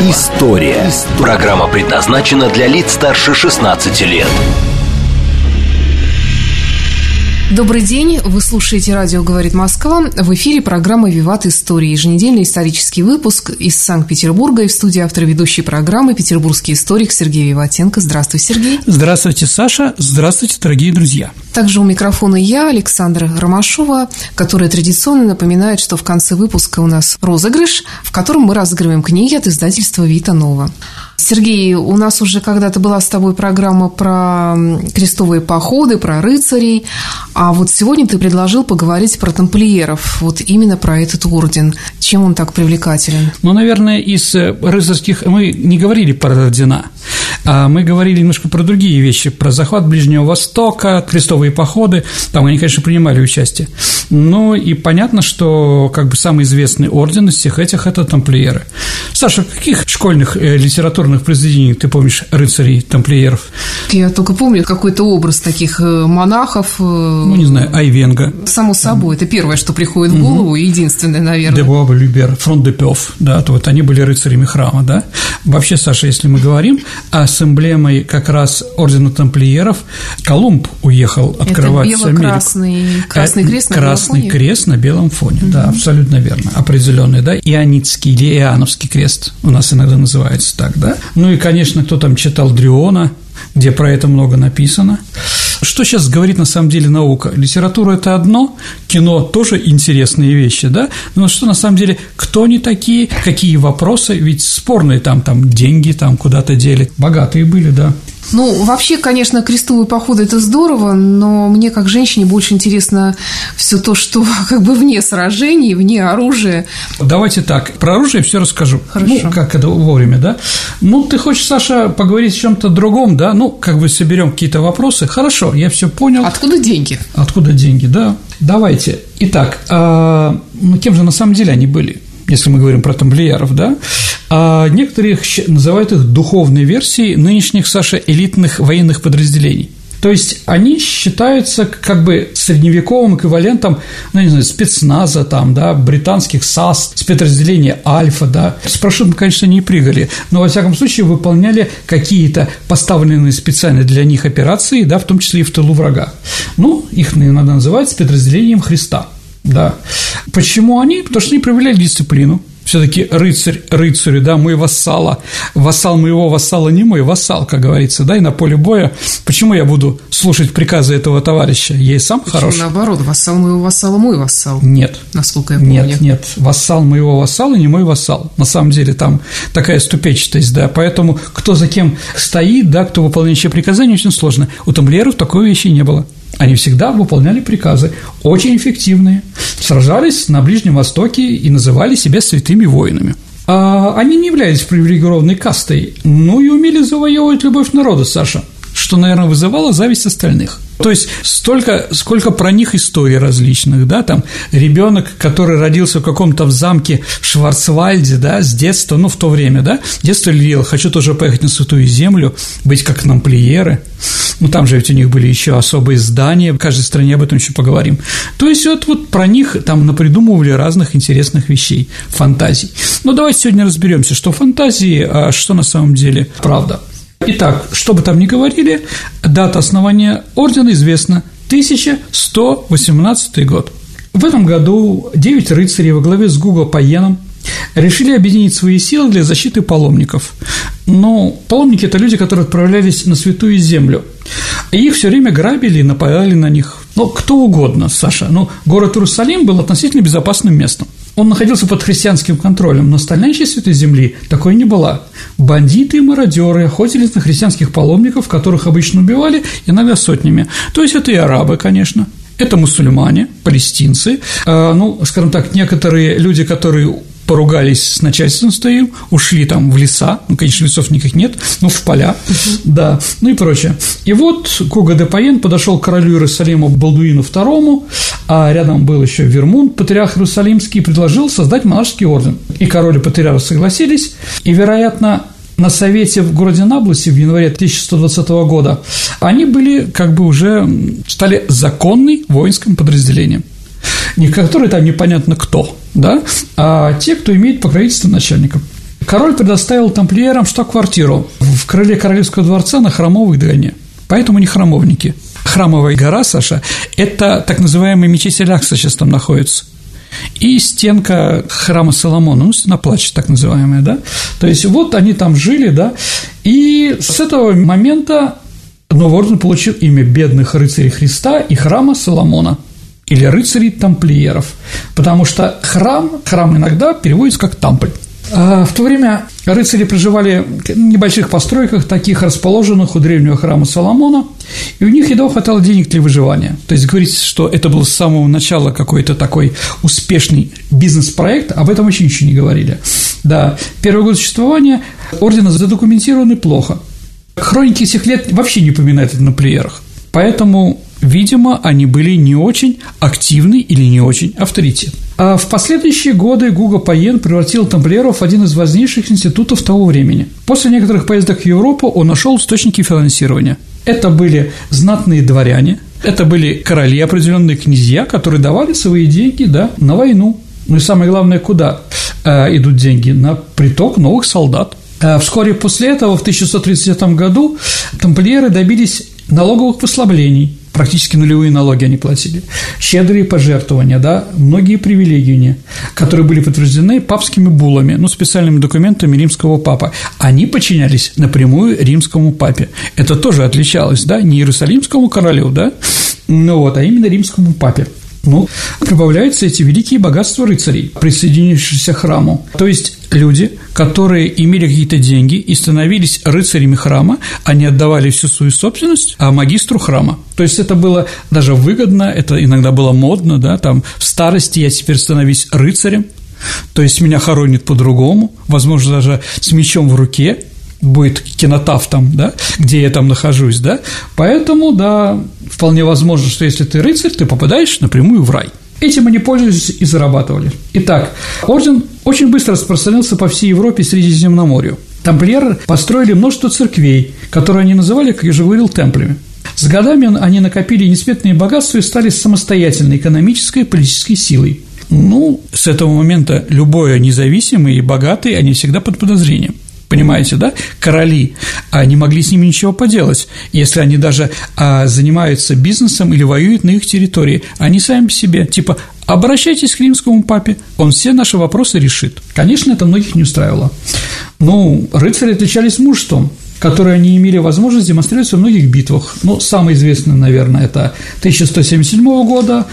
История». Программа предназначена для лиц старше 16 лет. Добрый день, вы слушаете радио «Говорит Москва». В эфире программа «Виват Истории». Еженедельный исторический выпуск из Санкт-Петербурга. И в студии автор ведущей программы петербургский историк Сергей Виватенко. Здравствуй, Сергей. Здравствуйте, Саша. Здравствуйте, дорогие друзья. Также у микрофона я, Александра Ромашова, которая традиционно напоминает, что в конце выпуска у нас розыгрыш, в котором мы разыгрываем книги от издательства «Вита Нова». Сергей, у нас уже когда-то была с тобой программа про крестовые походы, про рыцарей, а вот сегодня ты предложил поговорить про тамплиеров, вот именно про этот орден. Чем он так привлекателен? Ну, наверное, из э, рыцарских мы не говорили про ордена, а мы говорили немножко про другие вещи, про захват Ближнего Востока, крестовые походы, там они, конечно, принимали участие. Ну, и понятно, что как бы самый известный орден из всех этих – это тамплиеры. Саша, в каких школьных э, литературных произведениях ты помнишь рыцарей тамплиеров? Я только помню какой-то образ таких э, монахов. Э, ну, не знаю, Айвенга. Само собой, это первое, что приходит в голову, угу. единственное, наверное. Де Буаба Любер, Фронт де Пёв, да, то вот они были рыцарями храма, да. Вообще, Саша, если мы говорим о с эмблемой как раз ордена тамплиеров, Колумб уехал это бело-красный красный крест на Красный белом крест на белом фоне, угу. да, абсолютно верно, определенный, да, Ионитский или Иоанновский крест у нас иногда называется так, да. Ну и, конечно, кто там читал Дриона, где про это много написано. Что сейчас говорит на самом деле наука? Литература – это одно, кино – тоже интересные вещи, да? Но что на самом деле, кто они такие, какие вопросы, ведь спорные там, там деньги там куда-то дели, богатые были, да. Ну, вообще, конечно, крестовые походы – это здорово, но мне, как женщине, больше интересно все то, что как бы вне сражений, вне оружия. Давайте так, про оружие все расскажу. Хорошо. Ну, как это вовремя, да? Ну, ты хочешь, Саша, поговорить о чем-то другом, да? Ну, как бы соберем какие-то вопросы. Хорошо, я все понял. Откуда деньги? Откуда деньги, да. Давайте. Итак, ну, кем же на самом деле они были? Если мы говорим про тамплиеров, да, а некоторые называют их духовной версией нынешних, Саша, элитных военных подразделений. То есть они считаются как бы средневековым эквивалентом, ну, не знаю, спецназа там, да, британских САС, спецподразделения Альфа, да. С парашютом, конечно, не прыгали, но, во всяком случае, выполняли какие-то поставленные специально для них операции, да, в том числе и в тылу врага. Ну, их иногда называют спецподразделением Христа. Да. Почему они? Потому что они проявляли дисциплину, все-таки рыцарь рыцарю, да, мой вассала, вассал моего вассала не мой вассал, как говорится, да, и на поле боя, почему я буду слушать приказы этого товарища, я и сам почему хорош. наоборот, вассал моего вассала мой вассал. Нет. Насколько я помню. Нет, нет, вассал моего вассала не мой вассал, на самом деле там такая ступечатость, да, поэтому кто за кем стоит, да, кто выполняет чьи приказания, очень сложно. У тамплиеров такой вещи не было. Они всегда выполняли приказы, очень эффективные, сражались на Ближнем Востоке и называли себя святыми воинами. А они не являлись привилегированной кастой, но и умели завоевывать любовь народа, Саша, что, наверное, вызывало зависть остальных – то есть столько, сколько про них историй различных, да, там ребенок, который родился в каком-то в замке в Шварцвальде, да, с детства, ну, в то время, да, детство лил, хочу тоже поехать на Святую Землю, быть как намплиеры, ну, там же ведь у них были еще особые здания, в каждой стране об этом еще поговорим. То есть вот, вот про них там напридумывали разных интересных вещей, фантазий. Ну, давайте сегодня разберемся, что фантазии, а что на самом деле правда. Итак, что бы там ни говорили, дата основания ордена известна – 1118 год. В этом году девять рыцарей во главе с Гуго Паеном решили объединить свои силы для защиты паломников. Но паломники – это люди, которые отправлялись на святую землю. Их все время грабили и нападали на них. Ну, кто угодно, Саша. Ну, город Иерусалим был относительно безопасным местом. Он находился под христианским контролем, но остальная часть этой земли такой не была. Бандиты и мародеры охотились на христианских паломников, которых обычно убивали, иногда сотнями. То есть это и арабы, конечно, это мусульмане, палестинцы, э, ну, скажем так, некоторые люди, которые поругались с начальством своим, ушли там в леса, ну, конечно, лесов никаких нет, но в поля, да, ну и прочее. И вот Гога де Паен подошел к королю Иерусалима Балдуину II, а рядом был еще Вермун, патриарх Иерусалимский, и предложил создать монашеский орден. И король и патриарх согласились, и, вероятно, на совете в городе Наблусе в январе 1120 года они были как бы уже стали законным воинским подразделением не которые там непонятно кто, да, а те, кто имеет покровительство начальников. Король предоставил тамплиерам штаб-квартиру в крыле Королевского дворца на Храмовой горе, поэтому не храмовники. Храмовая гора, Саша, это так называемый мечеть Алякса сейчас там находится – и стенка храма Соломона, ну, стена плача, так называемая, да, то есть вот они там жили, да, и с этого момента Новый орден получил имя бедных рыцарей Христа и храма Соломона или рыцарей тамплиеров, потому что храм, храм иногда переводится как тампль. А в то время рыцари проживали в небольших постройках, таких расположенных у древнего храма Соломона, и у них едва хватало денег для выживания. То есть говорить, что это был с самого начала какой-то такой успешный бизнес-проект, об этом вообще ничего не говорили. Да, первый год существования ордена задокументированы плохо. Хроники этих лет вообще не упоминают о тамплиерах. Поэтому Видимо, они были не очень активны или не очень авторитетны. А в последующие годы Гуга Паен превратил тамплиеров в один из важнейших институтов того времени. После некоторых поездок в Европу он нашел источники финансирования. Это были знатные дворяне, это были короли, определенные князья, которые давали свои деньги да, на войну. Ну и самое главное, куда э, идут деньги? На приток новых солдат. Э, вскоре после этого, в 1630 году, тамплиеры добились налоговых послаблений – практически нулевые налоги они платили, щедрые пожертвования, да, многие привилегии, которые были подтверждены папскими буллами, ну, специальными документами римского папа. Они подчинялись напрямую римскому папе. Это тоже отличалось, да, не иерусалимскому королю, да, ну вот, а именно римскому папе. Ну, прибавляются эти великие богатства рыцарей, присоединившихся к храму. То есть люди, которые имели какие-то деньги и становились рыцарями храма, они отдавали всю свою собственность а магистру храма. То есть это было даже выгодно, это иногда было модно, да, там в старости я теперь становлюсь рыцарем, то есть меня хоронят по-другому, возможно, даже с мечом в руке, будет кинотав там, да, где я там нахожусь, да, поэтому, да, вполне возможно, что если ты рыцарь, ты попадаешь напрямую в рай. Этим они пользовались и зарабатывали. Итак, орден очень быстро распространился по всей Европе и Средиземноморью. Тамплиеры построили множество церквей, которые они называли, как я уже говорил, темплями. С годами они накопили несметные богатства и стали самостоятельной экономической и политической силой. Ну, с этого момента любое независимый и богатый, они всегда под подозрением – Понимаете, да? Короли а не могли с ними ничего поделать, если они даже а, занимаются бизнесом или воюют на их территории. Они сами по себе, типа, обращайтесь к римскому папе, он все наши вопросы решит. Конечно, это многих не устраивало. Ну, рыцари отличались мужеством, которые они имели возможность демонстрировать во многих битвах. Ну, самый известный, наверное, это 1177 года,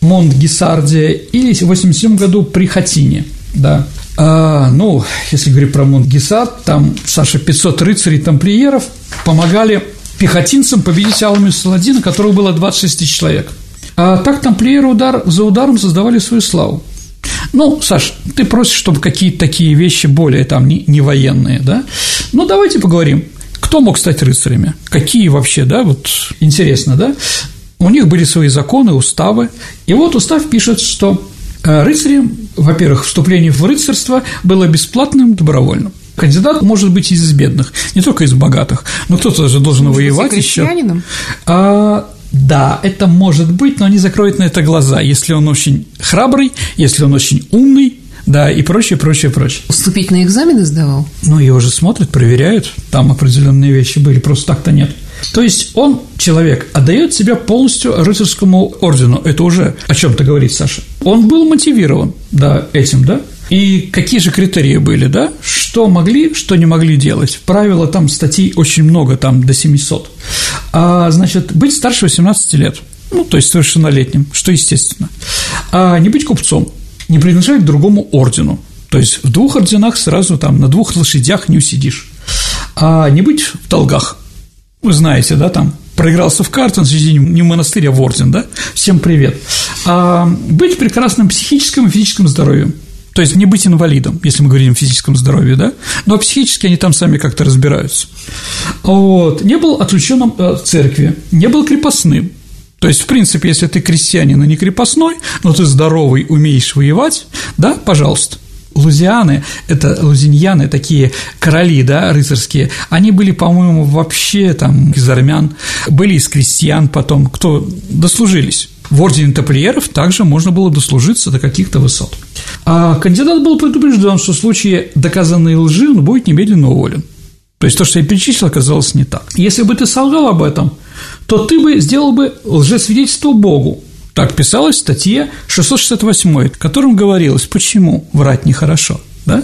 Монт Гисардия и в 87 году при Хатине, да. А, ну, если говорить про Монтгисат, там, Саша, 500 рыцарей-тамплиеров помогали пехотинцам победить Алмию Саладина, которого было 26 тысяч человек. А так тамплиеры удар за ударом создавали свою славу. Ну, Саш, ты просишь, чтобы какие-то такие вещи более там не, не военные, да? Ну, давайте поговорим. Кто мог стать рыцарями? Какие вообще, да, вот интересно, да? У них были свои законы, уставы. И вот устав пишет, что Э, рыцари, во-первых, вступление в рыцарство было бесплатным, добровольным. Кандидат может быть из бедных, не только из богатых, но кто-то же должен может воевать еще. А, да, это может быть, но они закроют на это глаза, если он очень храбрый, если он очень умный, да, и прочее, прочее, прочее. Вступительные экзамены сдавал? Ну, его же смотрят, проверяют, там определенные вещи были, просто так-то нет. То есть он, человек, отдает себя полностью рыцарскому ордену. Это уже о чем-то говорит Саша. Он был мотивирован, да, этим, да? И какие же критерии были, да? Что могли, что не могли делать? Правила там статей очень много, там до 700. А, значит, быть старше 18 лет, ну, то есть совершеннолетним, что естественно. А не быть купцом, не принадлежать другому ордену, то есть в двух орденах сразу там на двух лошадях не усидишь. А не быть в долгах, вы знаете, да, там проигрался в карты, среди не в монастырь, а в орден, да? Всем привет. А быть прекрасным психическим и физическим здоровьем. То есть не быть инвалидом, если мы говорим о физическом здоровье, да? Но психически они там сами как-то разбираются. Вот. Не был отлученным от церкви, не был крепостным. То есть, в принципе, если ты крестьянин, а не крепостной, но ты здоровый, умеешь воевать, да, пожалуйста. Лузианы, это лузиньяны, такие короли, да, рыцарские, они были, по-моему, вообще там из армян, были из крестьян потом, кто дослужились. В ордене тамплиеров также можно было дослужиться до каких-то высот. А кандидат был предупрежден, что в случае доказанной лжи он будет немедленно уволен. То есть то, что я перечислил, оказалось не так. Если бы ты солгал об этом, то ты бы сделал бы лжесвидетельство Богу, так писалось в статье 668, в котором говорилось, почему врать нехорошо. Да?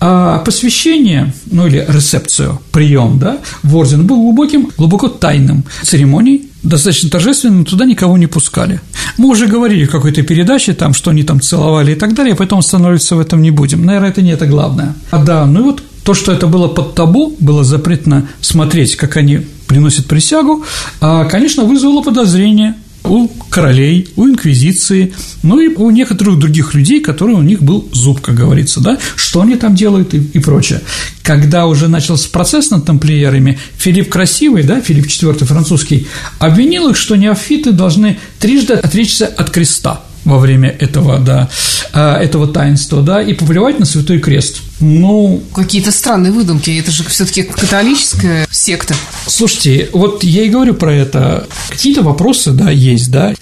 А посвящение, ну или рецепцию, прием, да, в орден был глубоким, глубоко тайным церемонией, достаточно торжественно, но туда никого не пускали. Мы уже говорили в какой-то передаче, там, что они там целовали и так далее, поэтому останавливаться в этом не будем. Наверное, это не это главное. А да, ну и вот то, что это было под табу, было запретно смотреть, как они приносят присягу, а, конечно, вызвало подозрение у королей, у инквизиции, ну и у некоторых других людей, которые у них был зуб, как говорится, да, что они там делают и, и прочее. Когда уже начался процесс над тамплиерами, Филипп Красивый, да, Филипп IV французский, обвинил их, что неофиты должны трижды отречься от креста – во время этого, да, а, этого таинства, да, и повлиять на Святой Крест. Ну... Какие-то странные выдумки, это же все таки католическая секта. Слушайте, вот я и говорю про это. Какие-то вопросы, да, есть, да.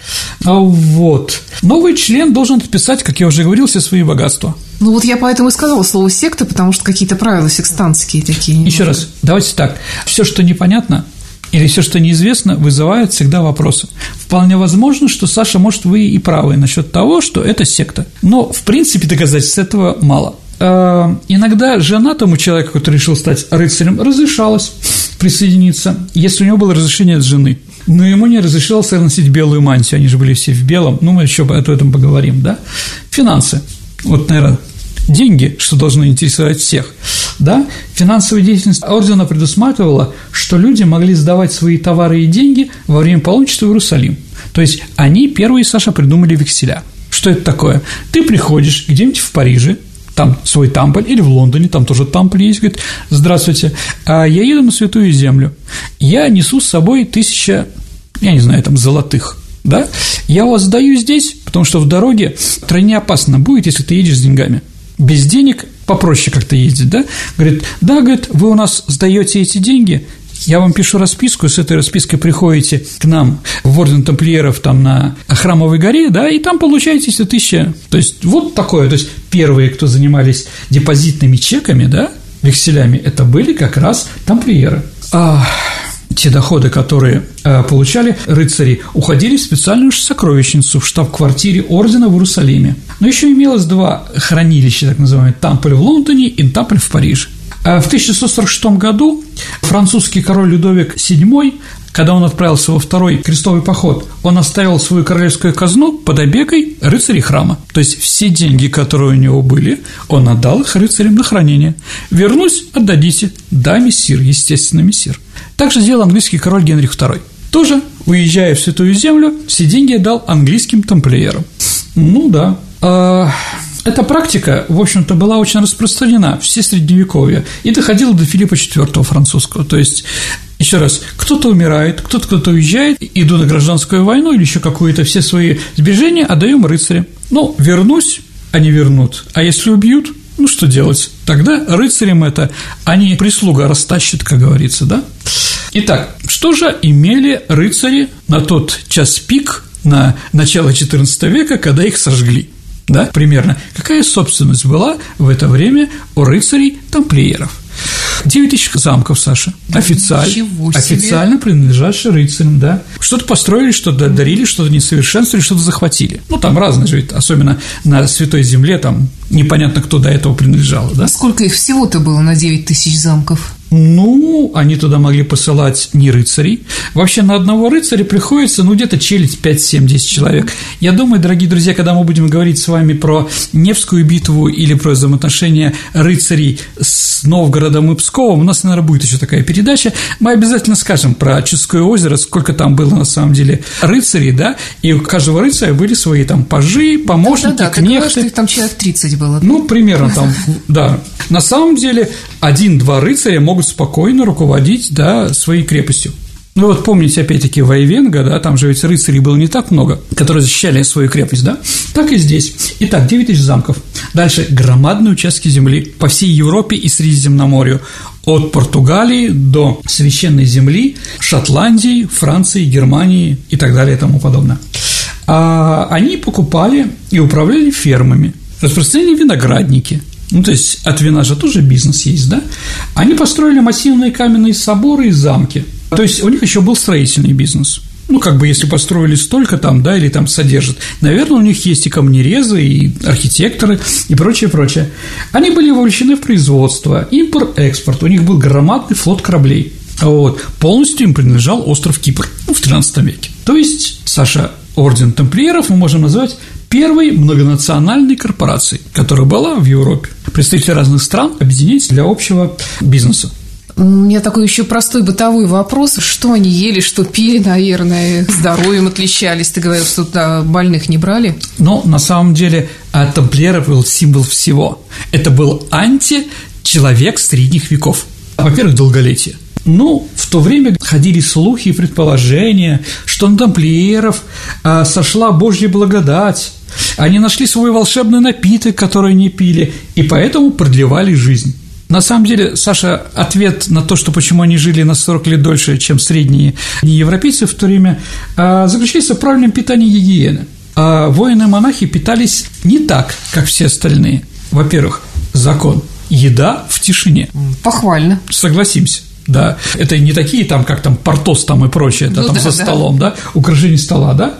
А вот. Новый член должен отписать, как я уже говорил, все свои богатства. Ну вот я поэтому и сказала слово секта, потому что какие-то правила секстантские такие. Еще раз, давайте так. Все, что непонятно, или все, что неизвестно, вызывает всегда вопросы. Вполне возможно, что Саша, может, вы и правы насчет того, что это секта. Но, в принципе, доказательств этого мало. Э, иногда женатому человеку, который решил стать рыцарем, разрешалось присоединиться, если у него было разрешение от жены. Но ему не разрешалось носить белую мантию, они же были все в белом, ну, мы еще об этом поговорим, да? Финансы. Вот, наверное, деньги, что должно интересовать всех. Да? Финансовая деятельность ордена предусматривала, что люди могли сдавать свои товары и деньги во время паломничества в Иерусалим. То есть они первые, Саша, придумали векселя. Что это такое? Ты приходишь где-нибудь в Париже, там свой тампль, или в Лондоне, там тоже тампль есть, говорит, здравствуйте, а я еду на Святую Землю, я несу с собой тысяча, я не знаю, там, золотых, да, я вас сдаю здесь, потому что в дороге тройне опасно будет, если ты едешь с деньгами без денег попроще как-то ездить, да? Говорит, да, говорит, вы у нас сдаете эти деньги, я вам пишу расписку, с этой распиской приходите к нам в Орден Тамплиеров там на Храмовой горе, да, и там получаете эти тысячи. То есть вот такое, то есть первые, кто занимались депозитными чеками, да, векселями, это были как раз тамплиеры. А, те доходы, которые э, получали рыцари, уходили в специальную сокровищницу в штаб-квартире ордена в Иерусалиме. Но еще имелось два хранилища, так называемые, Тампль в Лондоне и Тампль в Париже. А в 1646 году французский король Людовик VII, когда он отправился во второй крестовый поход, он оставил свою королевскую казну под опекой рыцарей храма. То есть все деньги, которые у него были, он отдал их рыцарям на хранение. «Вернусь, отдадите». «Да, мессир, естественно, мессир». Также сделал английский король Генрих II. Тоже, уезжая в Святую Землю, все деньги отдал английским тамплиерам. Ну да. А, эта практика, в общем-то, была очень распространена все средневековье и доходила до Филиппа IV французского. То есть еще раз, кто-то умирает, кто-то кто-то уезжает, иду на гражданскую войну или еще какую-то, все свои сбежения отдаем рыцарям. Ну, вернусь, они вернут. А если убьют, ну, что делать? Тогда рыцарям это, они прислуга растащит, как говорится, да? Итак, что же имели рыцари на тот час пик, на начало XIV века, когда их сожгли? Да, примерно. Какая собственность была в это время у рыцарей-тамплиеров? 9 тысяч замков, Саша, официально, официально принадлежащие рыцарям, да. Что-то построили, что-то дарили, что-то несовершенствовали, что-то захватили. Ну, там разные же, особенно на Святой Земле, там непонятно, кто до этого принадлежал, да. Сколько их всего-то было на 9 тысяч замков? Ну, они туда могли посылать не рыцарей. Вообще на одного рыцаря приходится, ну, где-то челить 5-7-10 человек. Я думаю, дорогие друзья, когда мы будем говорить с вами про Невскую битву или про взаимоотношения рыцарей с Новгородом и Псковом, у нас, наверное, будет еще такая передача, мы обязательно скажем про Чудское озеро, сколько там было на самом деле рыцарей, да, и у каждого рыцаря были свои там пажи, помощники, да, да, кнехты. Говоришь, что их там человек 30 было. Ну, примерно там, да. На самом деле, один-два рыцаря могут спокойно руководить, да, своей крепостью. Ну вот помните, опять-таки, Вайвенга, да, там же ведь рыцарей было не так много, которые защищали свою крепость, да? Так и здесь. Итак, 9 тысяч замков. Дальше громадные участки земли по всей Европе и Средиземноморью. От Португалии до Священной Земли, Шотландии, Франции, Германии и так далее и тому подобное. А они покупали и управляли фермами, распространяли виноградники, ну, то есть от вина же тоже бизнес есть, да? Они построили массивные каменные соборы и замки. То есть у них еще был строительный бизнес. Ну, как бы, если построили столько там, да, или там содержат, наверное, у них есть и камнерезы, и архитекторы, и прочее, прочее. Они были вовлечены в производство, импорт-экспорт, у них был громадный флот кораблей. Вот. Полностью им принадлежал остров Кипр ну, в XIII веке. То есть, Саша, орден тамплиеров мы можем назвать первой многонациональной корпорацией, которая была в Европе. Представители разных стран объединились для общего бизнеса. У меня такой еще простой бытовой вопрос. Что они ели, что пили, наверное, здоровьем отличались? Ты говорил, что туда больных не брали? Но на самом деле тамплиеров был символ всего. Это был анти-человек средних веков. Во-первых, долголетие. Ну, в то время ходили слухи и предположения, что на тамплиеров а, сошла Божья благодать, они нашли свой волшебный напиток, который не пили, и поэтому продлевали жизнь. На самом деле, Саша, ответ на то, что почему они жили на 40 лет дольше, чем средние европейцы в то время, а, заключается в правильном питании гигиены. А воины-монахи питались не так, как все остальные. Во-первых, закон – еда в тишине. Похвально. Согласимся. Да, это не такие там, как там портос там и прочее, это ну, там да, за столом, да. да, украшение стола, да.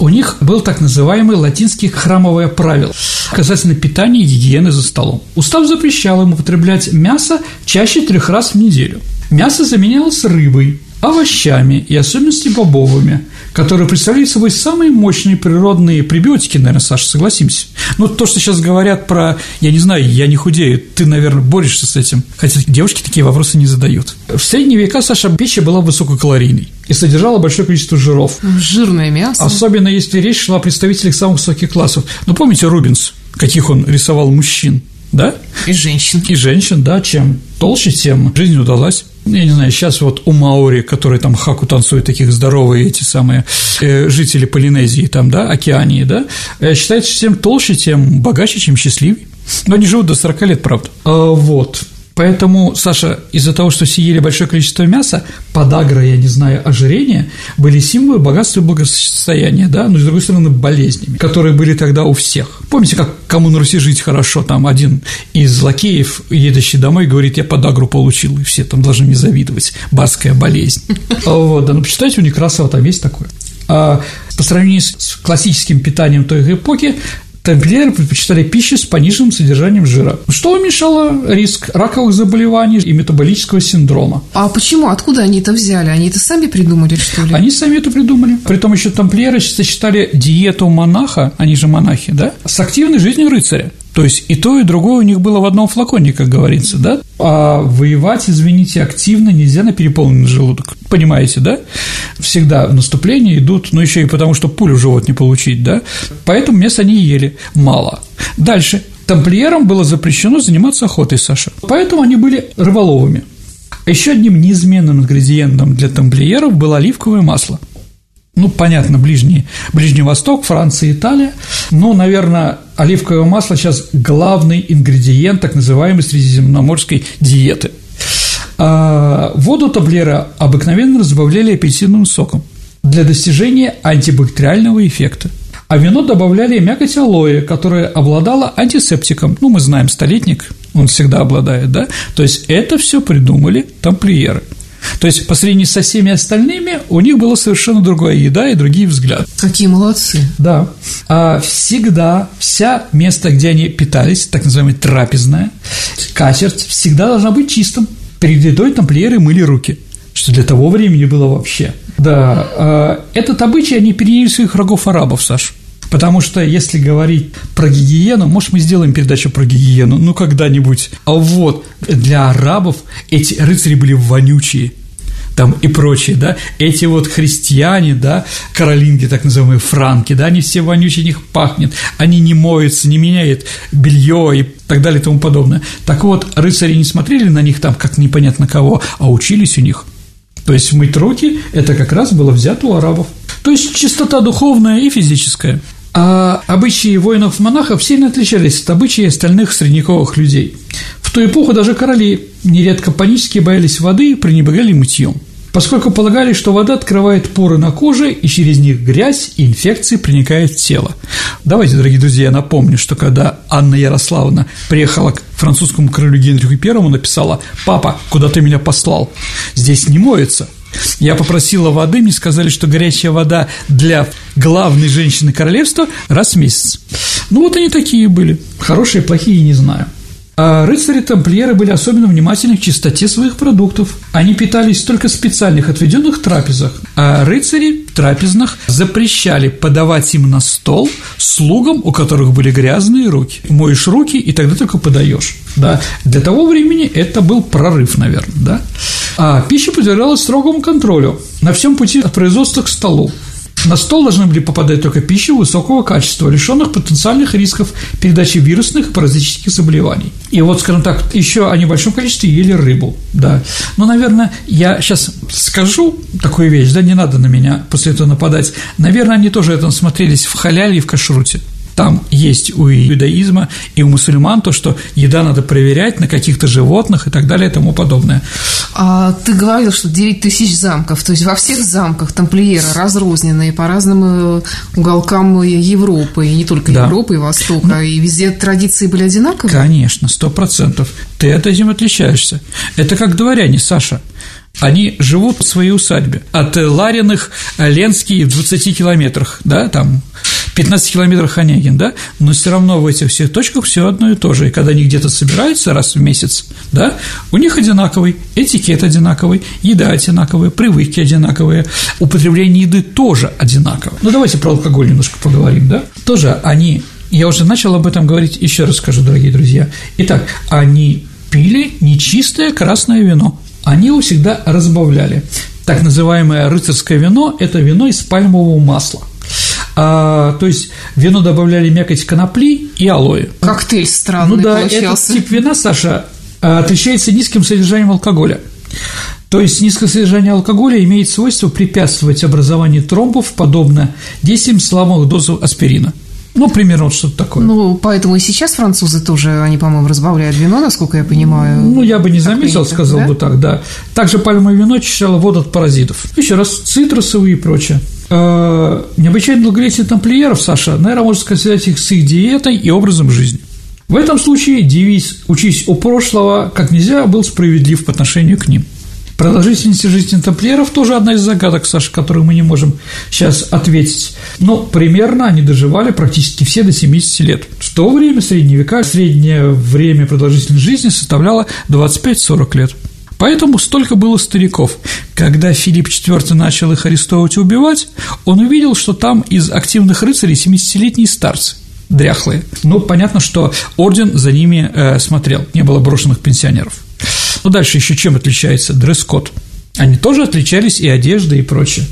У них был так называемый латинский храмовое правило касательно питания и гигиены за столом. Устав запрещал им употреблять мясо чаще трех раз в неделю. Мясо заменялось рыбой, овощами и особенности бобовыми, которые представляют собой самые мощные природные пребиотики, наверное, Саша, согласимся. Ну, то, что сейчас говорят про «я не знаю, я не худею», ты, наверное, борешься с этим, хотя девушки такие вопросы не задают. В средние века, Саша, пища была высококалорийной и содержала большое количество жиров. Жирное мясо. Особенно если речь шла о представителях самых высоких классов. Ну, помните Рубинс, каких он рисовал мужчин? Да? И женщин. И женщин, да, чем толще, тем жизнь удалась. Я не знаю, сейчас вот у Маори, которые там хаку танцуют, таких здоровые эти самые э, жители Полинезии, там, да, Океании, да, э, считается, что тем толще, тем богаче, чем счастливее. Но они живут до 40 лет, правда. А, вот. Поэтому, Саша, из-за того, что съели большое количество мяса, подагра, я не знаю, ожирение, были символы богатства и благосостояния, да, но, с другой стороны, болезнями, которые были тогда у всех. Помните, как кому на Руси жить хорошо, там один из лакеев, едущий домой, говорит, я подагру получил, и все там должны мне завидовать, барская болезнь. Вот, да, ну, почитайте, у Некрасова там есть такое. А по сравнению с классическим питанием той эпохи, тамплиеры предпочитали пищу с пониженным содержанием жира, что уменьшало риск раковых заболеваний и метаболического синдрома. А почему? Откуда они это взяли? Они это сами придумали, что ли? Они сами это придумали. Притом еще тамплиеры сочетали диету монаха, они же монахи, да, с активной жизнью рыцаря. То есть и то, и другое у них было в одном флаконе, как говорится, да? А воевать, извините, активно нельзя на переполненный желудок. Понимаете, да? Всегда в наступление идут, ну еще и потому, что пулю в живот не получить, да? Поэтому мясо они ели мало. Дальше. Тамплиерам было запрещено заниматься охотой, Саша. Поэтому они были рыболовами. Еще одним неизменным ингредиентом для тамплиеров было оливковое масло – ну, понятно, Ближний, Ближний Восток, Франция, Италия, но, наверное, оливковое масло сейчас главный ингредиент так называемой средиземноморской диеты. А воду таблера обыкновенно разбавляли апельсиновым соком для достижения антибактериального эффекта. А вино добавляли мякоть алоэ, которая обладала антисептиком. Ну, мы знаем, столетник, он всегда обладает, да? То есть это все придумали тамплиеры – то есть, по сравнению со всеми остальными, у них была совершенно другая еда и другие взгляды. Какие молодцы. Да. А всегда, вся место, где они питались, так называемая трапезная, катерть, всегда должна быть чистым. Перед едой тамплиеры мыли руки, что для того времени было вообще. Да, а, этот обычай они переняли своих врагов арабов, Саш. Потому что если говорить про гигиену, может, мы сделаем передачу про гигиену, ну, когда-нибудь. А вот для арабов эти рыцари были вонючие там и прочие, да, эти вот христиане, да, каролинги, так называемые франки, да, они все вонючие, них пахнет, они не моются, не меняют белье и так далее и тому подобное. Так вот, рыцари не смотрели на них там, как непонятно кого, а учились у них. То есть мыть руки – это как раз было взято у арабов. То есть чистота духовная и физическая. А обычаи воинов-монахов сильно отличались от обычаев остальных средневековых людей. В ту эпоху даже короли нередко панически боялись воды и пренебрегали мытьем, поскольку полагали, что вода открывает поры на коже, и через них грязь и инфекции проникают в тело. Давайте, дорогие друзья, я напомню, что когда Анна Ярославна приехала к французскому королю Генриху I, написала «Папа, куда ты меня послал? Здесь не моется». Я попросила воды, мне сказали, что горячая вода для главной женщины королевства раз в месяц. Ну вот они такие были, хорошие, плохие, не знаю. А рыцари-тамплиеры были особенно внимательны к чистоте своих продуктов. Они питались только в специальных отведенных трапезах, а рыцари трапезных запрещали подавать им на стол слугам, у которых были грязные руки. Моешь руки, и тогда только подаешь. Да. Для того времени это был прорыв, наверное, да. А пища подвергалась строгому контролю на всем пути от производства к столу. На стол должны были попадать только пища высокого качества, лишенных потенциальных рисков передачи вирусных и паразитических заболеваний. И вот, скажем так, еще о небольшом количестве ели рыбу, да. Но, наверное, я сейчас скажу такую вещь, да, не надо на меня после этого нападать. Наверное, они тоже это смотрелись в халяле и в кашруте там есть у иудаизма и у мусульман то, что еда надо проверять на каких-то животных и так далее и тому подобное. А ты говорил, что 9 тысяч замков, то есть во всех замках тамплиеры разрозненные по разным э, уголкам Европы, и не только да. Европы и Востока, ну, и везде традиции были одинаковые? Конечно, сто процентов. Ты от этим отличаешься. Это как дворяне, Саша. Они живут в своей усадьбе. От Лариных Ленский в 20 километрах, да, там 15 километрах Онегин, да, но все равно в этих всех точках все одно и то же. И когда они где-то собираются раз в месяц, да, у них одинаковый, этикет одинаковый, еда одинаковая, привычки одинаковые, употребление еды тоже одинаковое. Ну, давайте про алкоголь немножко поговорим, да. Тоже они, я уже начал об этом говорить, еще раз скажу, дорогие друзья. Итак, они пили нечистое красное вино, они его всегда разбавляли. Так называемое рыцарское вино – это вино из пальмового масла. А, то есть вино добавляли мякоть конопли и алоэ. Коктейль странный Ну да, получался. этот тип вина, Саша, отличается низким содержанием алкоголя. То есть низкое содержание алкоголя имеет свойство препятствовать образованию тромбов, подобно действиям слабых доз аспирина. Ну, примерно вот что-то такое. Ну, поэтому и сейчас французы тоже, они, по-моему, разбавляют вино, насколько я понимаю. Ну, я бы не заметил, сказал да? бы так, да. Также пальмовое вино очищало воду от паразитов. Еще раз, цитрусовые и прочее. Э, необычайно долголетие тамплиеров, Саша, наверное, можно сказать их с их диетой и образом жизни. В этом случае девиз «учись у прошлого» как нельзя был справедлив по отношению к ним – Продолжительность жизни тамплиеров тоже одна из загадок, Саша, которую мы не можем сейчас ответить. Но примерно они доживали практически все до 70 лет. В то время, средние века, среднее время продолжительности жизни составляло 25-40 лет. Поэтому столько было стариков. Когда Филипп IV начал их арестовывать и убивать, он увидел, что там из активных рыцарей 70-летние старцы дряхлые. Ну, понятно, что орден за ними э, смотрел, не было брошенных пенсионеров. Ну, дальше еще чем отличается дресс-код? Они тоже отличались и одеждой, и прочее.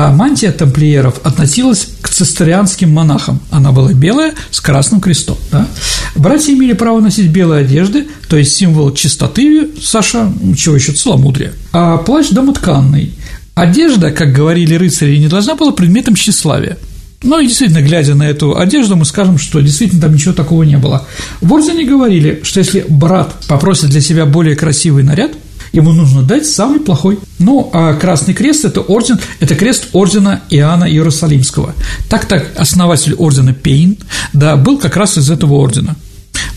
А мантия тамплиеров относилась к цистерианским монахам. Она была белая с красным крестом. Да? Братья имели право носить белые одежды, то есть символ чистоты, Саша, чего еще, целомудрия. А плащ домотканный. Одежда, как говорили рыцари, не должна была предметом тщеславия. Ну и действительно, глядя на эту одежду, мы скажем, что действительно там ничего такого не было. В Ордене говорили, что если брат попросит для себя более красивый наряд, ему нужно дать самый плохой. Ну, а Красный Крест – это орден, это крест ордена Иоанна Иерусалимского. Так-так, основатель ордена Пейн, да, был как раз из этого ордена.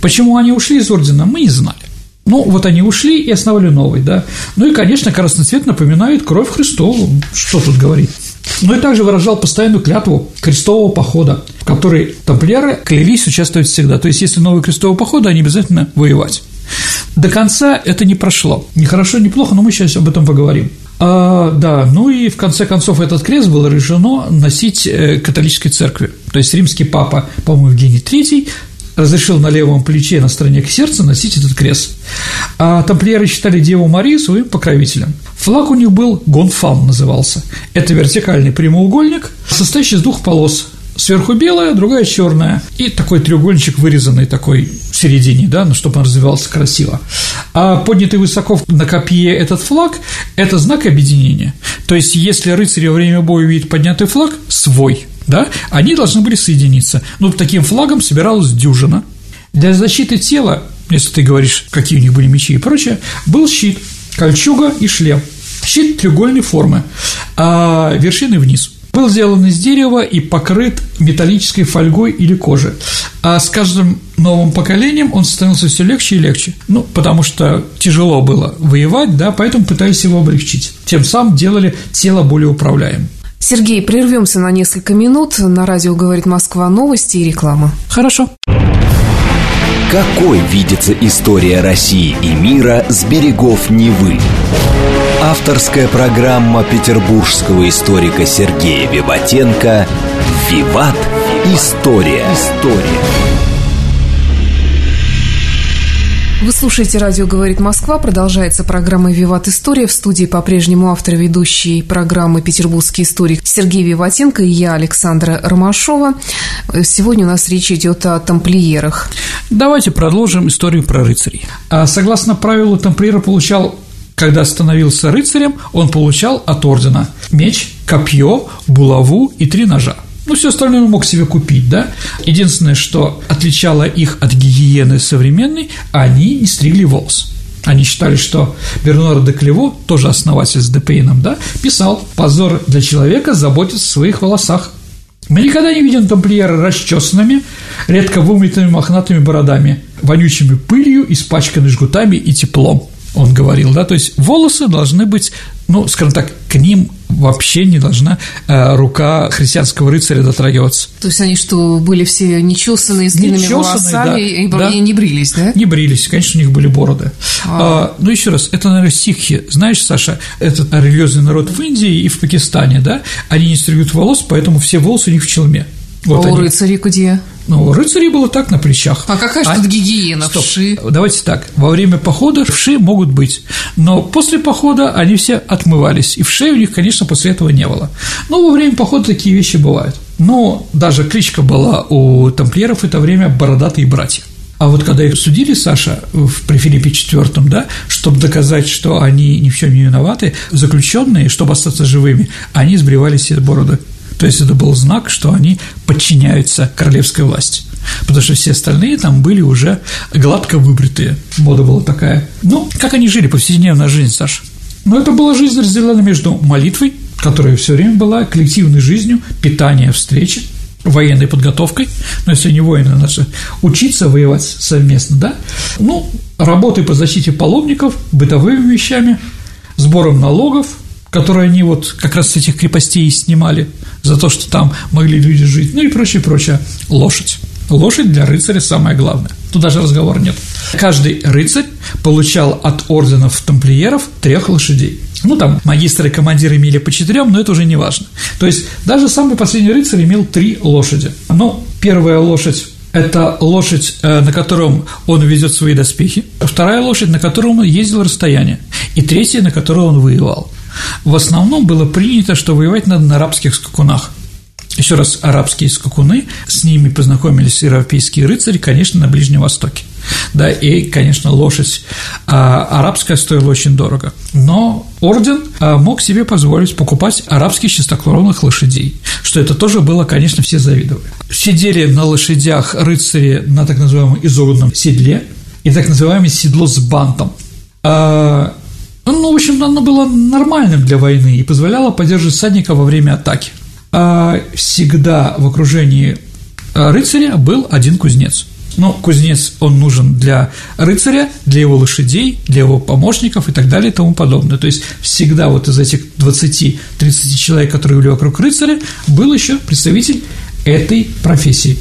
Почему они ушли из ордена, мы не знали. Ну, вот они ушли и основали новый, да. Ну и, конечно, красный цвет напоминает кровь Христову. Что тут говорить? Ну и также выражал постоянную клятву крестового похода, в которой тамплиеры клялись участвовать всегда. То есть, если новые крестовые походы, они обязательно воевать. До конца это не прошло. Не хорошо, не плохо, но мы сейчас об этом поговорим. А, да, ну и в конце концов этот крест было решено носить э, католической церкви. То есть римский папа, по-моему, Евгений III разрешил на левом плече на стороне к сердцу носить этот крест. А тамплиеры считали Деву Марию своим покровителем. Флаг у них был гонфам назывался. Это вертикальный прямоугольник, состоящий из двух полос сверху белая, другая черная, и такой треугольничек вырезанный такой в середине, да, ну, чтобы он развивался красиво. А поднятый высоко на копье этот флаг – это знак объединения. То есть, если рыцари во время боя видят поднятый флаг, свой, да, они должны были соединиться. Ну, таким флагом собиралась дюжина. Для защиты тела, если ты говоришь, какие у них были мечи и прочее, был щит, кольчуга и шлем. Щит треугольной формы, а вершины вниз – был сделан из дерева и покрыт металлической фольгой или кожей. А с каждым новым поколением он становился все легче и легче. Ну, потому что тяжело было воевать, да, поэтому пытались его облегчить. Тем самым делали тело более управляемым. Сергей, прервемся на несколько минут. На радио говорит Москва новости и реклама. Хорошо. Какой видится история России и мира с берегов Невы? Авторская программа петербургского историка Сергея Виватенко «Виват. История». История. Вы слушаете «Радио говорит Москва». Продолжается программа «Виват История». В студии по-прежнему автор ведущей программы «Петербургский историк» Сергей Виватенко и я, Александра Ромашова. Сегодня у нас речь идет о тамплиерах. Давайте продолжим историю про рыцарей. А согласно правилу, тамплиер получал когда становился рыцарем, он получал от ордена меч, копье, булаву и три ножа. Ну, все остальное он мог себе купить, да? Единственное, что отличало их от гигиены современной, они не стригли волос. Они считали, что Бернар де Клево, тоже основатель с Депейном, да, писал «Позор для человека заботиться о своих волосах». Мы никогда не видим тамплиера расчесанными, редко вымытыми мохнатыми бородами, вонючими пылью, испачканными жгутами и теплом он говорил, да, то есть волосы должны быть, ну, скажем так, к ним вообще не должна э, рука христианского рыцаря дотрагиваться. То есть они что, были все нечесанные, с длинными нечесанные, волосами да, и, да. и не брились, да? Не брились, конечно, у них были бороды. А. А, ну, еще раз, это, наверное, сикхи. Знаешь, Саша, этот религиозный народ в Индии и в Пакистане, да, они не стригут волос, поэтому все волосы у них в челме. Вот а у рыцарей где? Ну, у рыцарей было так на плечах. А какая же а... тут гигиена? Стоп. Вши? Давайте так. Во время похода вши могут быть, но после похода они все отмывались, и вшей у них, конечно, после этого не было. Но во время похода такие вещи бывают. Но даже кличка была у тамплиеров это время «бородатые братья». А вот когда их судили, Саша, в, при Филиппе IV, да, чтобы доказать, что они ни в чем не виноваты, заключенные, чтобы остаться живыми, они сбривали себе бороды. То есть это был знак, что они подчиняются королевской власти. Потому что все остальные там были уже гладко выбритые. Мода была такая. Ну, как они жили, повседневная жизнь, Саша? Ну, это была жизнь разделена между молитвой, которая все время была коллективной жизнью, питание, встречи, военной подготовкой, но если не воины, надо учиться воевать совместно, да, ну, работой по защите паломников, бытовыми вещами, сбором налогов, которые они вот как раз с этих крепостей снимали за то, что там могли люди жить, ну и прочее, прочее. Лошадь. Лошадь для рыцаря самое главное. Тут даже разговора нет. Каждый рыцарь получал от орденов тамплиеров трех лошадей. Ну, там магистры и командиры имели по четырем, но это уже не важно. То есть даже самый последний рыцарь имел три лошади. Но первая лошадь это лошадь, э, на котором он везет свои доспехи, вторая лошадь, на котором он ездил расстояние, и третья, на которой он воевал. В основном было принято, что воевать надо на арабских скакунах. Еще раз, арабские скакуны, с ними познакомились европейские рыцари, конечно, на Ближнем Востоке. Да, и, конечно, лошадь а, арабская стоила очень дорого. Но орден а, мог себе позволить покупать арабских чистокровных лошадей, что это тоже было, конечно, все завидовали. Сидели на лошадях рыцари на так называемом изогнутом седле и так называемое седло с бантом. А, ну, в общем, оно было нормальным для войны и позволяло поддерживать всадника во время атаки. А всегда в окружении а, рыцаря был один кузнец. Но кузнец, он нужен для рыцаря, для его лошадей, для его помощников и так далее и тому подобное. То есть всегда вот из этих 20-30 человек, которые были вокруг рыцаря, был еще представитель этой профессии.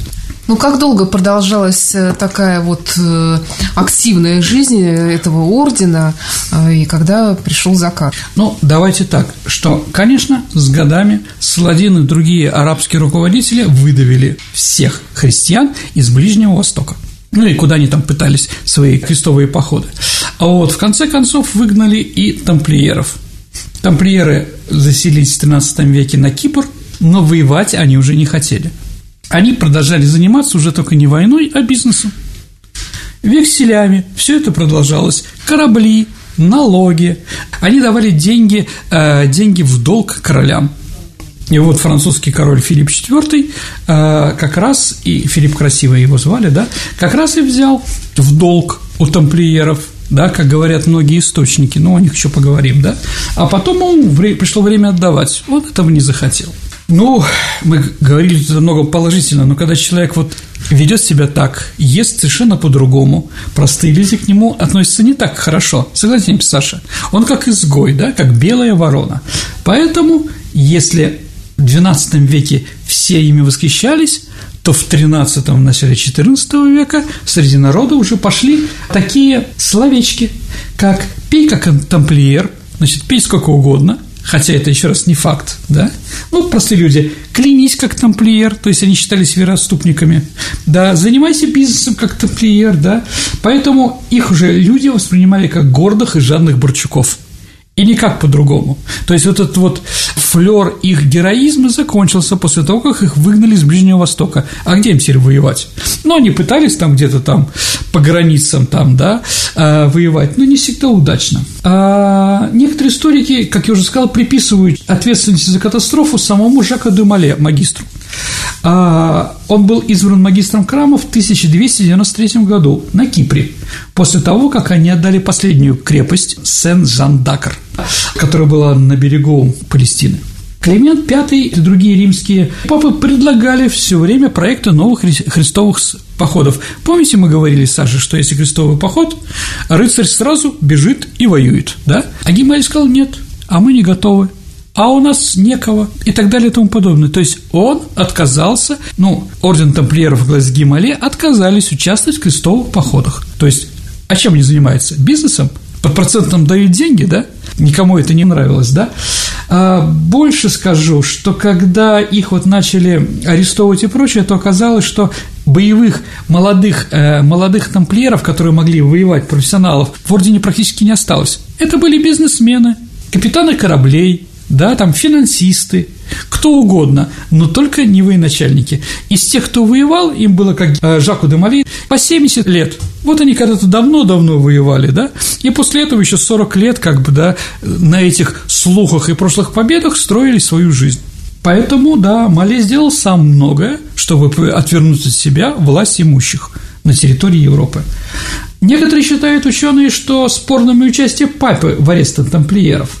Ну, как долго продолжалась э, такая вот э, активная жизнь этого ордена, э, и когда пришел закат? Ну, давайте так, что, конечно, с годами Саладин и другие арабские руководители выдавили всех христиан из Ближнего Востока. Ну и куда они там пытались свои крестовые походы. А вот в конце концов выгнали и тамплиеров. Тамплиеры заселились в 13 веке на Кипр, но воевать они уже не хотели. Они продолжали заниматься уже только не войной, а бизнесом. Векселями все это продолжалось. Корабли, налоги. Они давали деньги, э, деньги в долг королям. И вот французский король Филипп IV э, как раз, и Филипп красиво его звали, да, как раз и взял в долг у тамплиеров да, как говорят многие источники, но о них еще поговорим, да, а потом ему пришло время отдавать, он этого не захотел. Ну, мы говорили тут много положительно, но когда человек вот ведет себя так, ест совершенно по-другому, простые люди к нему относятся не так хорошо, согласитесь, Саша? Он как изгой, да, как белая ворона. Поэтому, если в XII веке все ими восхищались, то в XIII, начале XIV века среди народа уже пошли такие словечки, как «пей как тамплиер», значит, пей сколько угодно – хотя это еще раз не факт, да, ну, простые люди, клянись как тамплиер, то есть они считались вероотступниками, да, занимайся бизнесом как тамплиер, да, поэтому их уже люди воспринимали как гордых и жадных борчуков – и никак по-другому. То есть вот этот вот флер их героизма закончился после того, как их выгнали с Ближнего Востока. А где им теперь воевать? Ну, они пытались там где-то там по границам там, да, а, воевать, но не всегда удачно. А некоторые историки, как я уже сказал, приписывают ответственность за катастрофу самому Жаку Дюмале, магистру. А, он был избран магистром храма в 1293 году на Кипре, после того, как они отдали последнюю крепость Сен-Жан-Дакр, которая была на берегу Палестины. Климент V и другие римские папы предлагали все время проекты новых христовых походов. Помните, мы говорили, Саша, что если крестовый поход, рыцарь сразу бежит и воюет, да? А Гималь сказал, нет, а мы не готовы а у нас некого и так далее и тому подобное. То есть он отказался, ну, орден тамплиеров глаз Гимале отказались участвовать в крестовых походах. То есть, а чем они занимаются? Бизнесом? Под процентом дают деньги, да? Никому это не нравилось, да? А больше скажу, что когда их вот начали арестовывать и прочее, то оказалось, что боевых молодых, э, молодых тамплиеров, которые могли воевать, профессионалов, в ордене практически не осталось. Это были бизнесмены, капитаны кораблей, да, там финансисты, кто угодно, но только не военачальники. Из тех, кто воевал, им было, как э, Жаку де Мали, по 70 лет. Вот они когда-то давно-давно воевали, да, и после этого еще 40 лет, как бы, да, на этих слухах и прошлых победах строили свою жизнь. Поэтому, да, Мале сделал сам многое, чтобы отвернуть от себя власть имущих на территории Европы. Некоторые считают ученые, что спорным участие папы в аресте тамплиеров –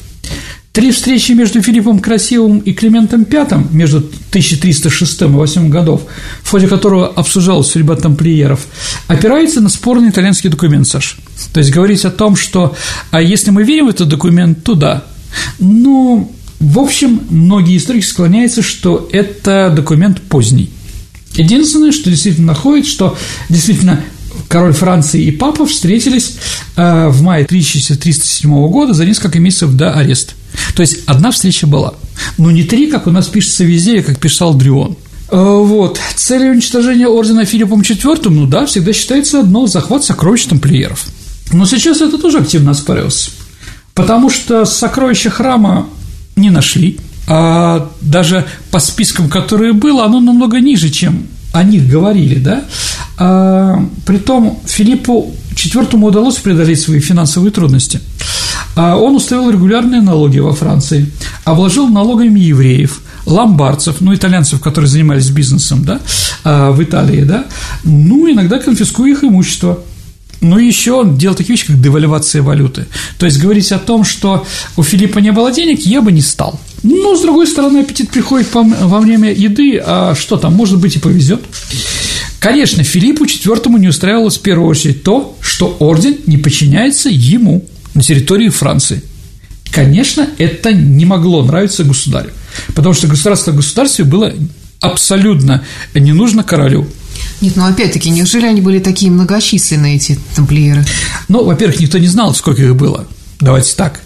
Три встречи между Филиппом Красивым и Климентом V между 1306 и 8 годов, в ходе которого обсуждалась судьба тамплиеров, опирается на спорный итальянский документ, Саш. То есть говорить о том, что а если мы верим в этот документ, то да. Но, в общем, многие историки склоняются, что это документ поздний. Единственное, что действительно находит, что действительно король Франции и папа встретились э, в мае 1307 года за несколько месяцев до ареста. То есть одна встреча была. Но не три, как у нас пишется везде, как писал Дрион. Э, вот. Целью уничтожения ордена Филиппом IV, ну да, всегда считается одно – захват сокровищ тамплиеров. Но сейчас это тоже активно оспаривается, потому что сокровища храма не нашли, а даже по спискам, которые было, оно намного ниже, чем о них говорили, да, а, притом Филиппу IV удалось преодолеть свои финансовые трудности. А он установил регулярные налоги во Франции, обложил налогами евреев, ломбардцев, ну, итальянцев, которые занимались бизнесом, да, а, в Италии, да, ну, иногда конфискуя их имущество. Ну, еще он делал такие вещи, как девальвация валюты. То есть говорить о том, что у Филиппа не было денег, я бы не стал. Но, с другой стороны, аппетит приходит во время еды, а что там, может быть, и повезет. Конечно, Филиппу IV не устраивалось в первую очередь то, что орден не подчиняется ему на территории Франции. Конечно, это не могло нравиться государю, потому что государство в государстве было абсолютно не нужно королю. Нет, ну опять-таки, неужели они были такие многочисленные, эти тамплиеры? Ну, во-первых, никто не знал, сколько их было. Давайте так.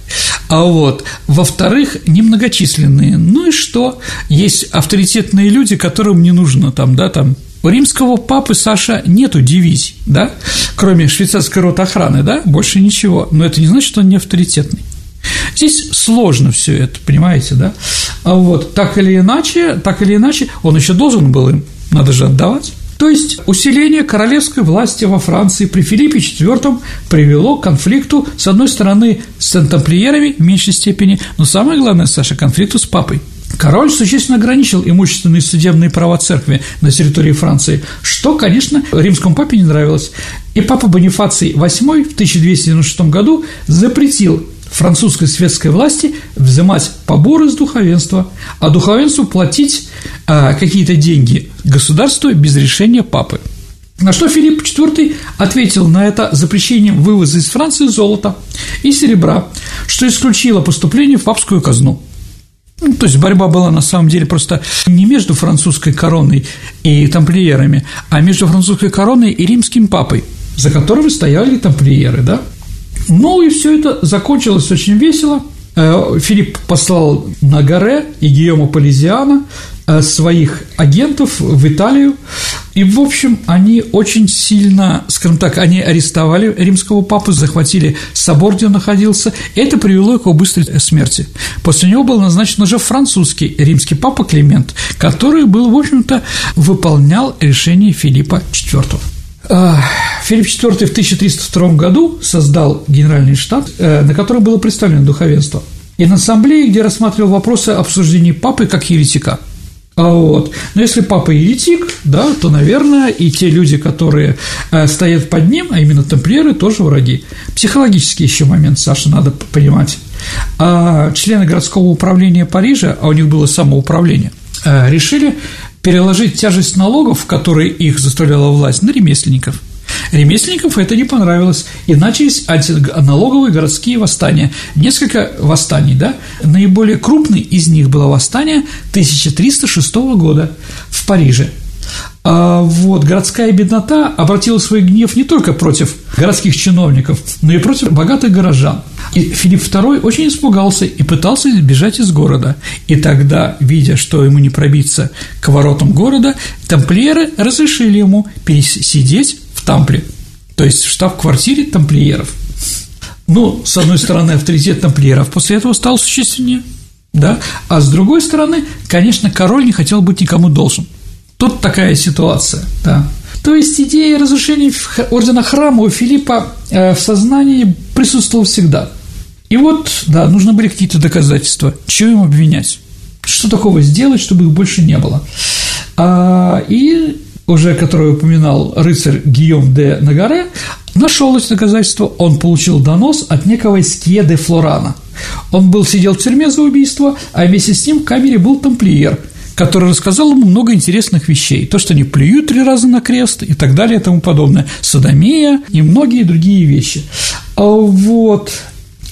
А вот, во-вторых, немногочисленные. Ну и что? Есть авторитетные люди, которым не нужно там, да, там у римского папы Саша нету дивизий, да, кроме швейцарской роты охраны, да, больше ничего. Но это не значит, что он не авторитетный. Здесь сложно все это, понимаете, да? А вот так или иначе, так или иначе, он еще должен был им, надо же отдавать. То есть усиление королевской власти во Франции при Филиппе IV привело к конфликту, с одной стороны, с тамплиерами в меньшей степени, но самое главное, Саша, конфликту с папой. Король существенно ограничил имущественные и судебные права церкви на территории Франции, что, конечно, римскому папе не нравилось. И папа Бонифаций VIII в 1296 году запретил французской светской власти взимать поборы с духовенства, а духовенству платить а, какие-то деньги государству без решения папы. На что Филипп IV ответил на это запрещением вывоза из Франции золота и серебра, что исключило поступление в папскую казну. Ну, то есть борьба была на самом деле просто не между французской короной и тамплиерами, а между французской короной и римским папой, за которыми стояли тамплиеры, да? Ну и все это закончилось очень весело. Э, Филипп послал на горе и Гиома Полизиана э, своих агентов в Италию, и, в общем, они очень сильно, скажем так, они арестовали римского папу, захватили собор, где он находился, это привело к его быстрой смерти. После него был назначен уже французский римский папа Климент, который был, в общем-то, выполнял решение Филиппа IV. Филипп IV в 1302 году создал Генеральный штаб, э, на котором было представлено духовенство, и на ассамблее, где рассматривал вопросы обсуждения папы как еретика. А вот. Но если папа еретик, да, то, наверное, и те люди, которые э, стоят под ним, а именно тамплиеры, тоже враги. Психологический еще момент, Саша, надо понимать. А члены городского управления Парижа, а у них было самоуправление, э, решили переложить тяжесть налогов, которые их заставляла власть, на ремесленников. Ремесленников это не понравилось, и начались антиналоговые городские восстания. Несколько восстаний, да? Наиболее крупный из них было восстание 1306 года в Париже. А вот городская беднота обратила свой гнев не только против городских чиновников, но и против богатых горожан. И Филипп II очень испугался и пытался бежать из города. И тогда, видя, что ему не пробиться к воротам города, тамплиеры разрешили ему пересидеть в Тампле, то есть в штаб-квартире тамплиеров. Ну, с одной стороны, авторитет тамплиеров после этого стал существеннее, да, а с другой стороны, конечно, король не хотел быть никому должен – Тут такая ситуация, да. То есть идея разрушения ордена храма у Филиппа э, в сознании присутствовала всегда. И вот, да, нужны были какие-то доказательства, чего им обвинять, что такого сделать, чтобы их больше не было. А, и уже, который упоминал рыцарь Гийом де Нагаре, нашел эти доказательства, он получил донос от некого Скье де Флорана. Он был сидел в тюрьме за убийство, а вместе с ним в камере был тамплиер – который рассказал ему много интересных вещей. То, что они плюют три раза на крест и так далее и тому подобное. Садомия и многие другие вещи. А вот.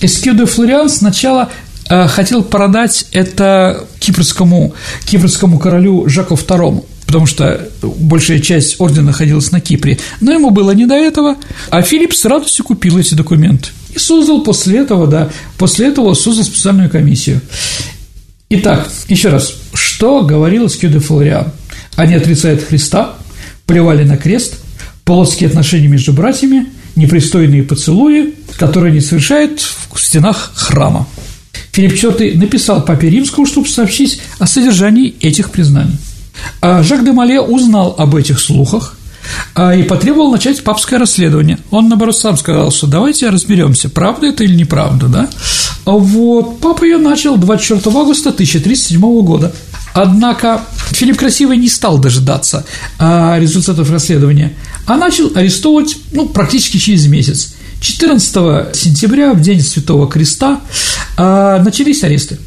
Эскью де Флориан сначала э, хотел продать это кипрскому, кипрскому королю Жаку II, потому что большая часть ордена находилась на Кипре, но ему было не до этого, а Филипп с радостью купил эти документы и создал после этого, да, после этого создал специальную комиссию. Итак, еще раз, что говорил Скюде Флориан? Они отрицают Христа, плевали на крест, плотские отношения между братьями, непристойные поцелуи, которые они совершают в стенах храма. Филипп IV написал папе Римскому, чтобы сообщить о содержании этих признаний. А Жак де Мале узнал об этих слухах а, и потребовал начать папское расследование. Он, наоборот, сам сказал, что давайте разберемся, правда это или неправда, да? Вот, папа ее начал 24 августа 1307 года. Однако Филипп Красивый не стал дожидаться а, результатов расследования, а начал арестовывать ну, практически через месяц. 14 сентября, в день Святого Креста, начались аресты.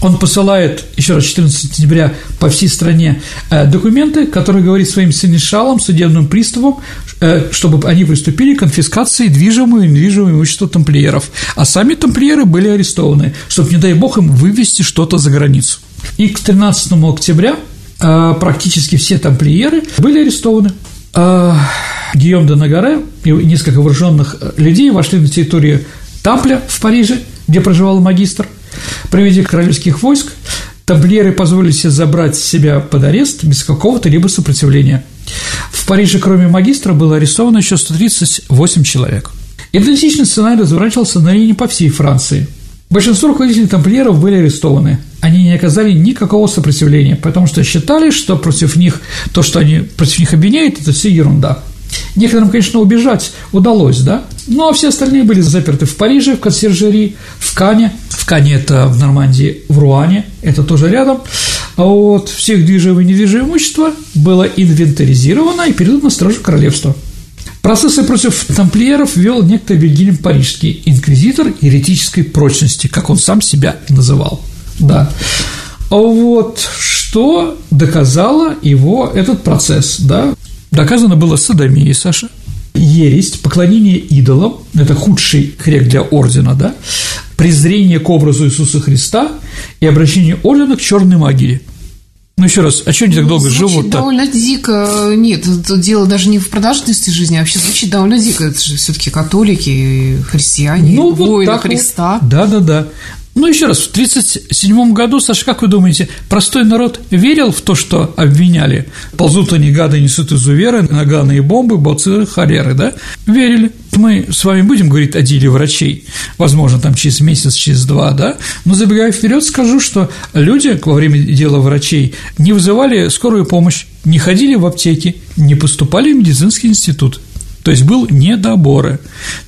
Он посылает, еще раз, 14 сентября по всей стране э, документы, которые говорят своим синешалам, судебным приставам, э, чтобы они приступили к конфискации движимого и недвижимого имущества тамплиеров. А сами тамплиеры были арестованы, чтобы, не дай бог, им вывести что-то за границу. И к 13 октября э, практически все тамплиеры были арестованы. Гийом де Нагаре и несколько вооруженных людей вошли на территорию Тампля в Париже, где проживал магистр. При виде королевских войск тамплиеры позволили себе забрать себя под арест без какого-то либо сопротивления. В Париже, кроме магистра, было арестовано еще 138 человек. Идентичный сценарий разворачивался на линии по всей Франции. Большинство руководителей тамплиеров были арестованы. Они не оказали никакого сопротивления, потому что считали, что против них, то, что они против них обвиняют, это все ерунда. Некоторым, конечно, убежать удалось, да, ну а все остальные были заперты в Париже, в консьержери, в Кане. В Кане это в Нормандии, в Руане, это тоже рядом. А вот всех движимое и недвижимое имущество было инвентаризировано и передано стражу королевства. Процессы против тамплиеров вел некто Вильгельм Парижский, инквизитор еретической прочности, как он сам себя называл. Да. А вот что доказало его этот процесс, да? Доказано было садомией, Саша, ересь, поклонение идолам, это худший грех для ордена, да, презрение к образу Иисуса Христа и обращение ордена к черной магии. Ну, еще раз, а что они так ну, долго живут-то? довольно дико. Нет, дело даже не в продолжительности жизни, а вообще звучит довольно дико. Это же все-таки католики, христиане, ну, воины вот Христа. Вот. Да, да, да. Ну, еще раз, в 1937 году, Саша, как вы думаете, простой народ верил в то, что обвиняли? Ползут они, гады, несут изуверы, наганые бомбы, бациллы, холеры, да? Верили. Мы с вами будем говорить о деле врачей, возможно, там через месяц, через два, да? Но забегая вперед, скажу, что люди во время дела врачей не вызывали скорую помощь, не ходили в аптеки, не поступали в медицинский институт. То есть был недоборы.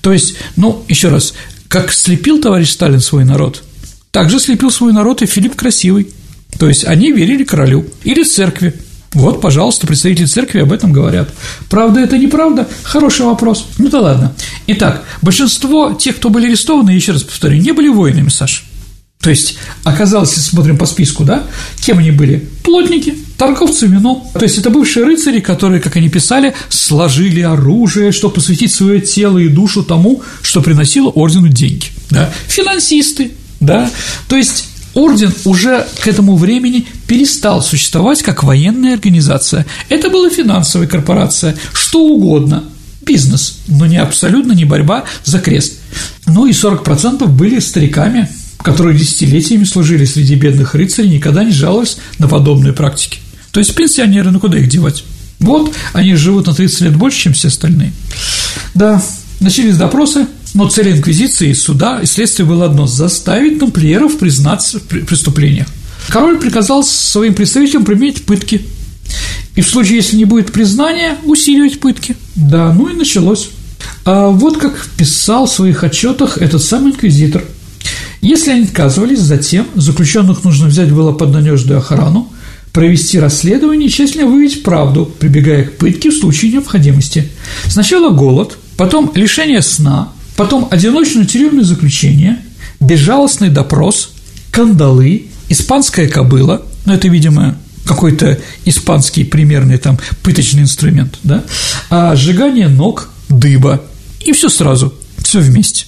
То есть, ну, еще раз, как слепил товарищ Сталин свой народ – также слепил свой народ и Филипп Красивый. То есть они верили королю или церкви. Вот, пожалуйста, представители церкви об этом говорят. Правда это неправда? Хороший вопрос. Ну да ладно. Итак, большинство тех, кто были арестованы, еще раз повторю, не были воинами, Саш. То есть, оказалось, если смотрим по списку, да, кем они были? Плотники, торговцы вином. То есть, это бывшие рыцари, которые, как они писали, сложили оружие, чтобы посвятить свое тело и душу тому, что приносило ордену деньги. Да? Финансисты, да, то есть орден уже к этому времени перестал существовать как военная организация. Это была финансовая корпорация, что угодно, бизнес, но не абсолютно не борьба за крест. Ну и 40% были стариками, которые десятилетиями служили среди бедных рыцарей, никогда не жаловались на подобные практики. То есть пенсионеры, ну куда их девать? Вот, они живут на 30 лет больше, чем все остальные. Да, начались допросы, но цель инквизиции, суда и следствия было одно – заставить тамплиеров признаться в преступлениях. Король приказал своим представителям применить пытки. И в случае, если не будет признания, усиливать пытки. Да, ну и началось. А вот как писал в своих отчетах этот самый инквизитор. Если они отказывались, затем заключенных нужно взять было под надежную охрану, провести расследование и тщательно выявить правду, прибегая к пытке в случае необходимости. Сначала голод, потом лишение сна, потом одиночное тюремное заключение, безжалостный допрос, кандалы, испанская кобыла, ну, это, видимо, какой-то испанский примерный там пыточный инструмент, да, а сжигание ног, дыба, и все сразу, все вместе.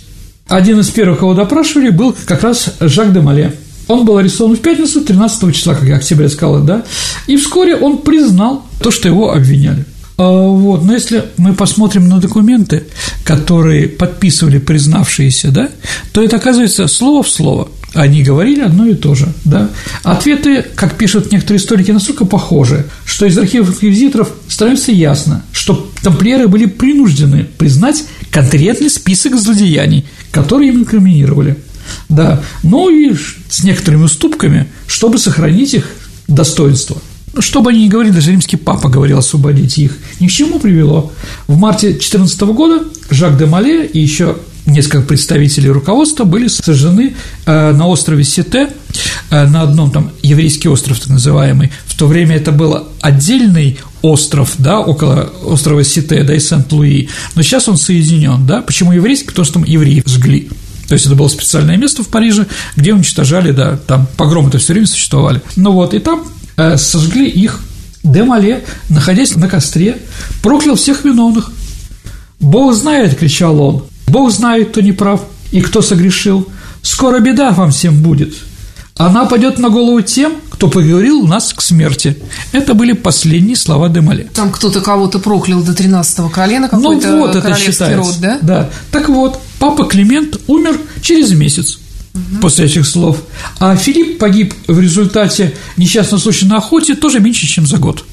Один из первых, кого допрашивали, был как раз Жак де Мале. Он был арестован в пятницу, 13 числа, как я октября сказал, да, и вскоре он признал то, что его обвиняли. А, вот, но если мы посмотрим на документы, которые подписывали признавшиеся, да, то это оказывается слово в слово. Они говорили одно и то же, да. Ответы, как пишут некоторые историки, настолько похожи, что из архивов инквизиторов становится ясно, что тамплиеры были принуждены признать конкретный список злодеяний, которые им инкриминировали. Да, ну и с некоторыми уступками, чтобы сохранить их достоинство – что бы они ни говорили, даже римский папа говорил освободить их, ни к чему привело. В марте 2014 года Жак де Мале и еще несколько представителей руководства были сожжены э, на острове Сите, э, на одном там еврейский остров так называемый. В то время это был отдельный остров, да, около острова Сите, да, и Сент-Луи, но сейчас он соединен, да. Почему еврейский? Потому что там евреи сжгли. То есть это было специальное место в Париже, где уничтожали, да, там погромы-то все время существовали. Ну вот, и там сожгли их. Демале, находясь на костре, проклял всех виновных. «Бог знает!» – кричал он. «Бог знает, кто не прав и кто согрешил. Скоро беда вам всем будет. Она пойдет на голову тем, кто поговорил нас к смерти. Это были последние слова Демале. Там кто-то кого-то проклял до 13 колена, Ну какой-то вот это считается. род, да? Да. Так вот, папа Климент умер через месяц после этих слов, а Филипп погиб в результате несчастного случая на охоте тоже меньше, чем за год.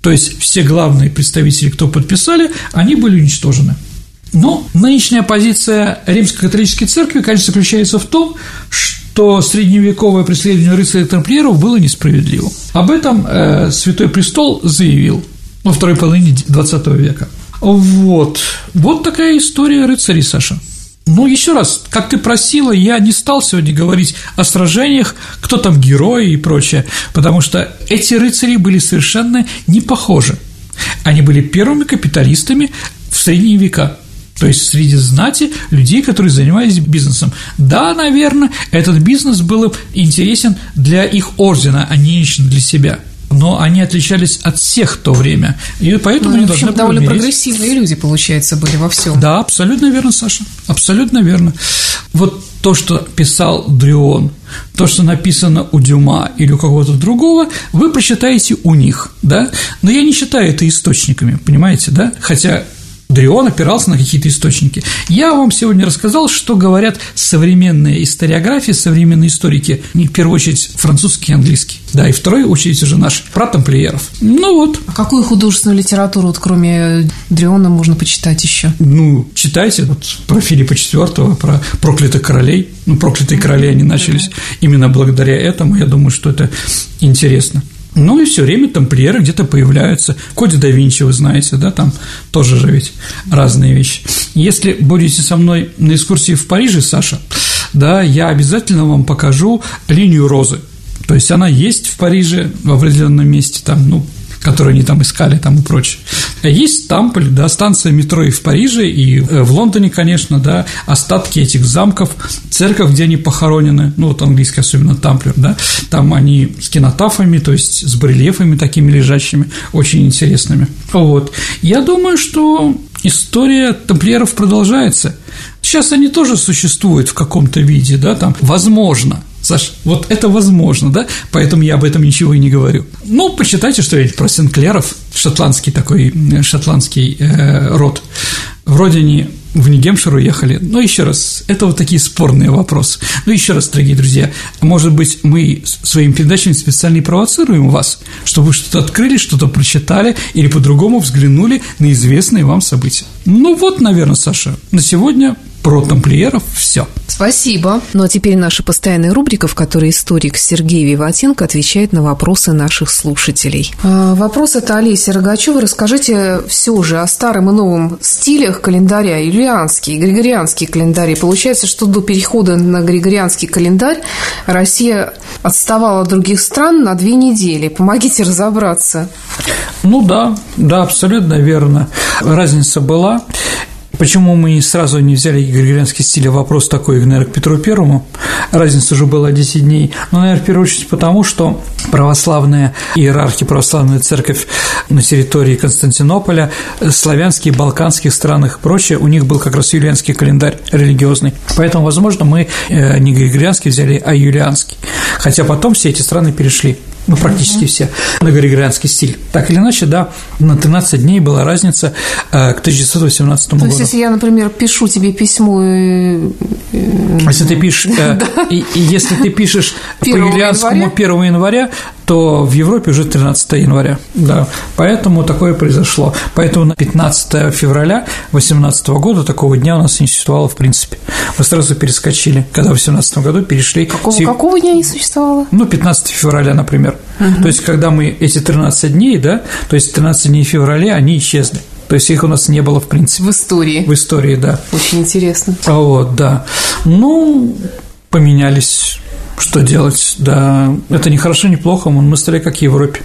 То есть все главные представители, кто подписали, они были уничтожены. Но нынешняя позиция Римско-католической церкви, конечно, заключается в том, что средневековое преследование рыцарей тамплиеров было несправедливым. Об этом э, Святой Престол заявил во второй половине XX века. Вот. Вот такая история рыцарей, Саша. Ну, еще раз, как ты просила, я не стал сегодня говорить о сражениях, кто там герои и прочее, потому что эти рыцари были совершенно не похожи. Они были первыми капиталистами в средние века. То есть среди знати людей, которые занимались бизнесом. Да, наверное, этот бизнес был интересен для их ордена, а не лично для себя но они отличались от всех в то время, и поэтому Ну, они в общем, должны были довольно умереть. прогрессивные люди, получается, были во всем. Да, абсолютно верно, Саша, абсолютно верно. Вот то, что писал Дрион, то, что написано у Дюма или у кого-то другого, вы прочитаете у них, да, но я не считаю это источниками, понимаете, да, хотя Дрион опирался на какие-то источники. Я вам сегодня рассказал, что говорят современные историографии, современные историки, не в первую очередь французский и английский, да, и в вторую очередь уже наши, про тамплиеров. Ну вот, А какую художественную литературу, вот, кроме Дриона, можно почитать еще? Ну, читайте вот про Филиппа IV, про проклятых королей. Ну, проклятые короли, они начались именно благодаря этому. Я думаю, что это интересно. Ну и все время тамплиеры где-то появляются. Коди да Винчи, вы знаете, да, там тоже же ведь разные вещи. Если будете со мной на экскурсии в Париже, Саша, да, я обязательно вам покажу линию розы. То есть она есть в Париже в определенном месте, там, ну, которые они там искали там и прочее. Есть Тампль, да, станция метро и в Париже, и э, в Лондоне, конечно, да, остатки этих замков, церковь, где они похоронены, ну, вот английский особенно Тамплер, да, там они с кинотафами, то есть с барельефами такими лежащими, очень интересными. Вот. Я думаю, что история тамплиеров продолжается. Сейчас они тоже существуют в каком-то виде, да, там, возможно, Саш, вот это возможно, да? Поэтому я об этом ничего и не говорю. Ну, почитайте что-нибудь про Сенклеров, шотландский такой, э, шотландский э, род. Вроде они в Нью-Гемпшир уехали. Но еще раз, это вот такие спорные вопросы. Ну, еще раз, дорогие друзья, может быть, мы своими передачами специально и провоцируем вас, чтобы вы что-то открыли, что-то прочитали или по-другому взглянули на известные вам события. Ну вот, наверное, Саша, на сегодня про тамплиеров все. Спасибо. Ну а теперь наша постоянная рубрика, в которой историк Сергей Виватенко отвечает на вопросы наших слушателей. А, вопрос от Олеси Рогачева. Расскажите все же о старом и новом стилях календаря. Юлианский, григорианский календарь. Получается, что до перехода на григорианский календарь Россия отставала от других стран на две недели. Помогите разобраться. Ну да, да, абсолютно верно. Разница была. Почему мы сразу не взяли григорианский стиль, а вопрос такой, наверное, к Петру Первому, разница уже была 10 дней, ну, наверное, в первую очередь потому, что православная иерархи, православная церковь на территории Константинополя, славянские, балканских странах и прочее, у них был как раз юлианский календарь религиозный, поэтому, возможно, мы э, не григорианский взяли, а юлианский, хотя потом все эти страны перешли ну, практически все, на григорианский стиль. Так или иначе, да, на 13 дней была разница э, к 1918 То году. есть, если я, например, пишу тебе письмо и... Если ты пишешь, э, и, и если ты пишешь по 1 юлианскому января? 1 января, то в Европе уже 13 января, да, поэтому такое произошло. Поэтому на 15 февраля 2018 года такого дня у нас не существовало в принципе. Мы сразу перескочили, когда в 2018 году перешли... Какого, с какого дня не существовало? Ну, 15 февраля, например. То есть, когда мы эти 13 дней, да, то есть 13 дней в феврале, они исчезли. То есть, их у нас не было в принципе В истории. в истории, да. Очень интересно. А Вот, да. Ну, поменялись. Что делать? Да, это не хорошо, не плохо, мы стали как в Европе.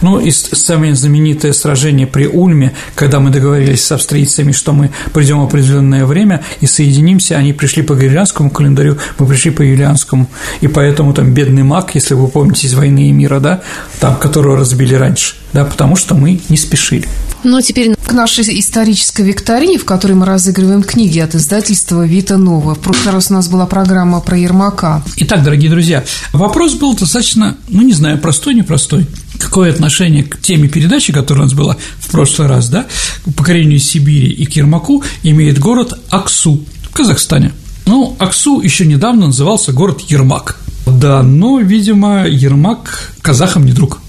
Ну, и самое знаменитое сражение при Ульме, когда мы договорились с австрийцами, что мы придем в определенное время и соединимся, они пришли по григорианскому календарю, мы пришли по юлианскому, и поэтому там бедный маг, если вы помните из «Войны и мира», да, там, которого разбили раньше, да, потому что мы не спешили. Ну, а теперь к нашей исторической викторине, в которой мы разыгрываем книги от издательства «Вита Нова». В прошлый раз у нас была программа про Ермака. Итак, дорогие друзья, вопрос был достаточно, ну, не знаю, простой, непростой. Какое отношение к теме передачи, которая у нас была в прошлый раз, да, к покорению Сибири и к Ермаку, имеет город Аксу в Казахстане. Ну, Аксу еще недавно назывался город Ермак. Да, но, видимо, Ермак казахам не друг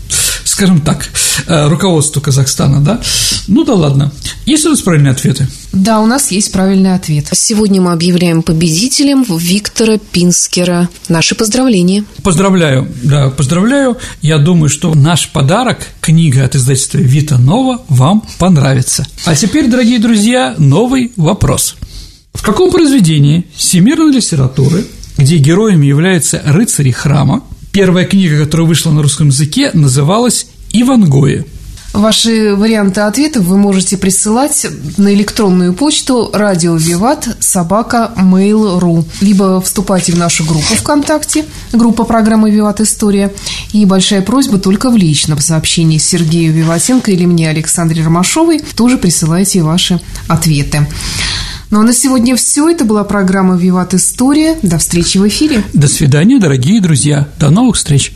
скажем так, э, руководству Казахстана, да? Ну да ладно. Есть у нас правильные ответы? Да, у нас есть правильный ответ. Сегодня мы объявляем победителем Виктора Пинскера. Наши поздравления. Поздравляю, да, поздравляю. Я думаю, что наш подарок, книга от издательства Вита Нова, вам понравится. А теперь, дорогие друзья, новый вопрос. В каком произведении всемирной литературы, где героями являются рыцари храма, Первая книга, которая вышла на русском языке, называлась «Ивангои». Ваши варианты ответов вы можете присылать на электронную почту радио Виват собака mail.ru либо вступайте в нашу группу ВКонтакте, группа программы Виват История. И большая просьба только в личном сообщении Сергею Виватенко или мне, Александре Ромашовой, тоже присылайте ваши ответы. Ну а на сегодня все. Это была программа «Виват История». До встречи в эфире. До свидания, дорогие друзья. До новых встреч.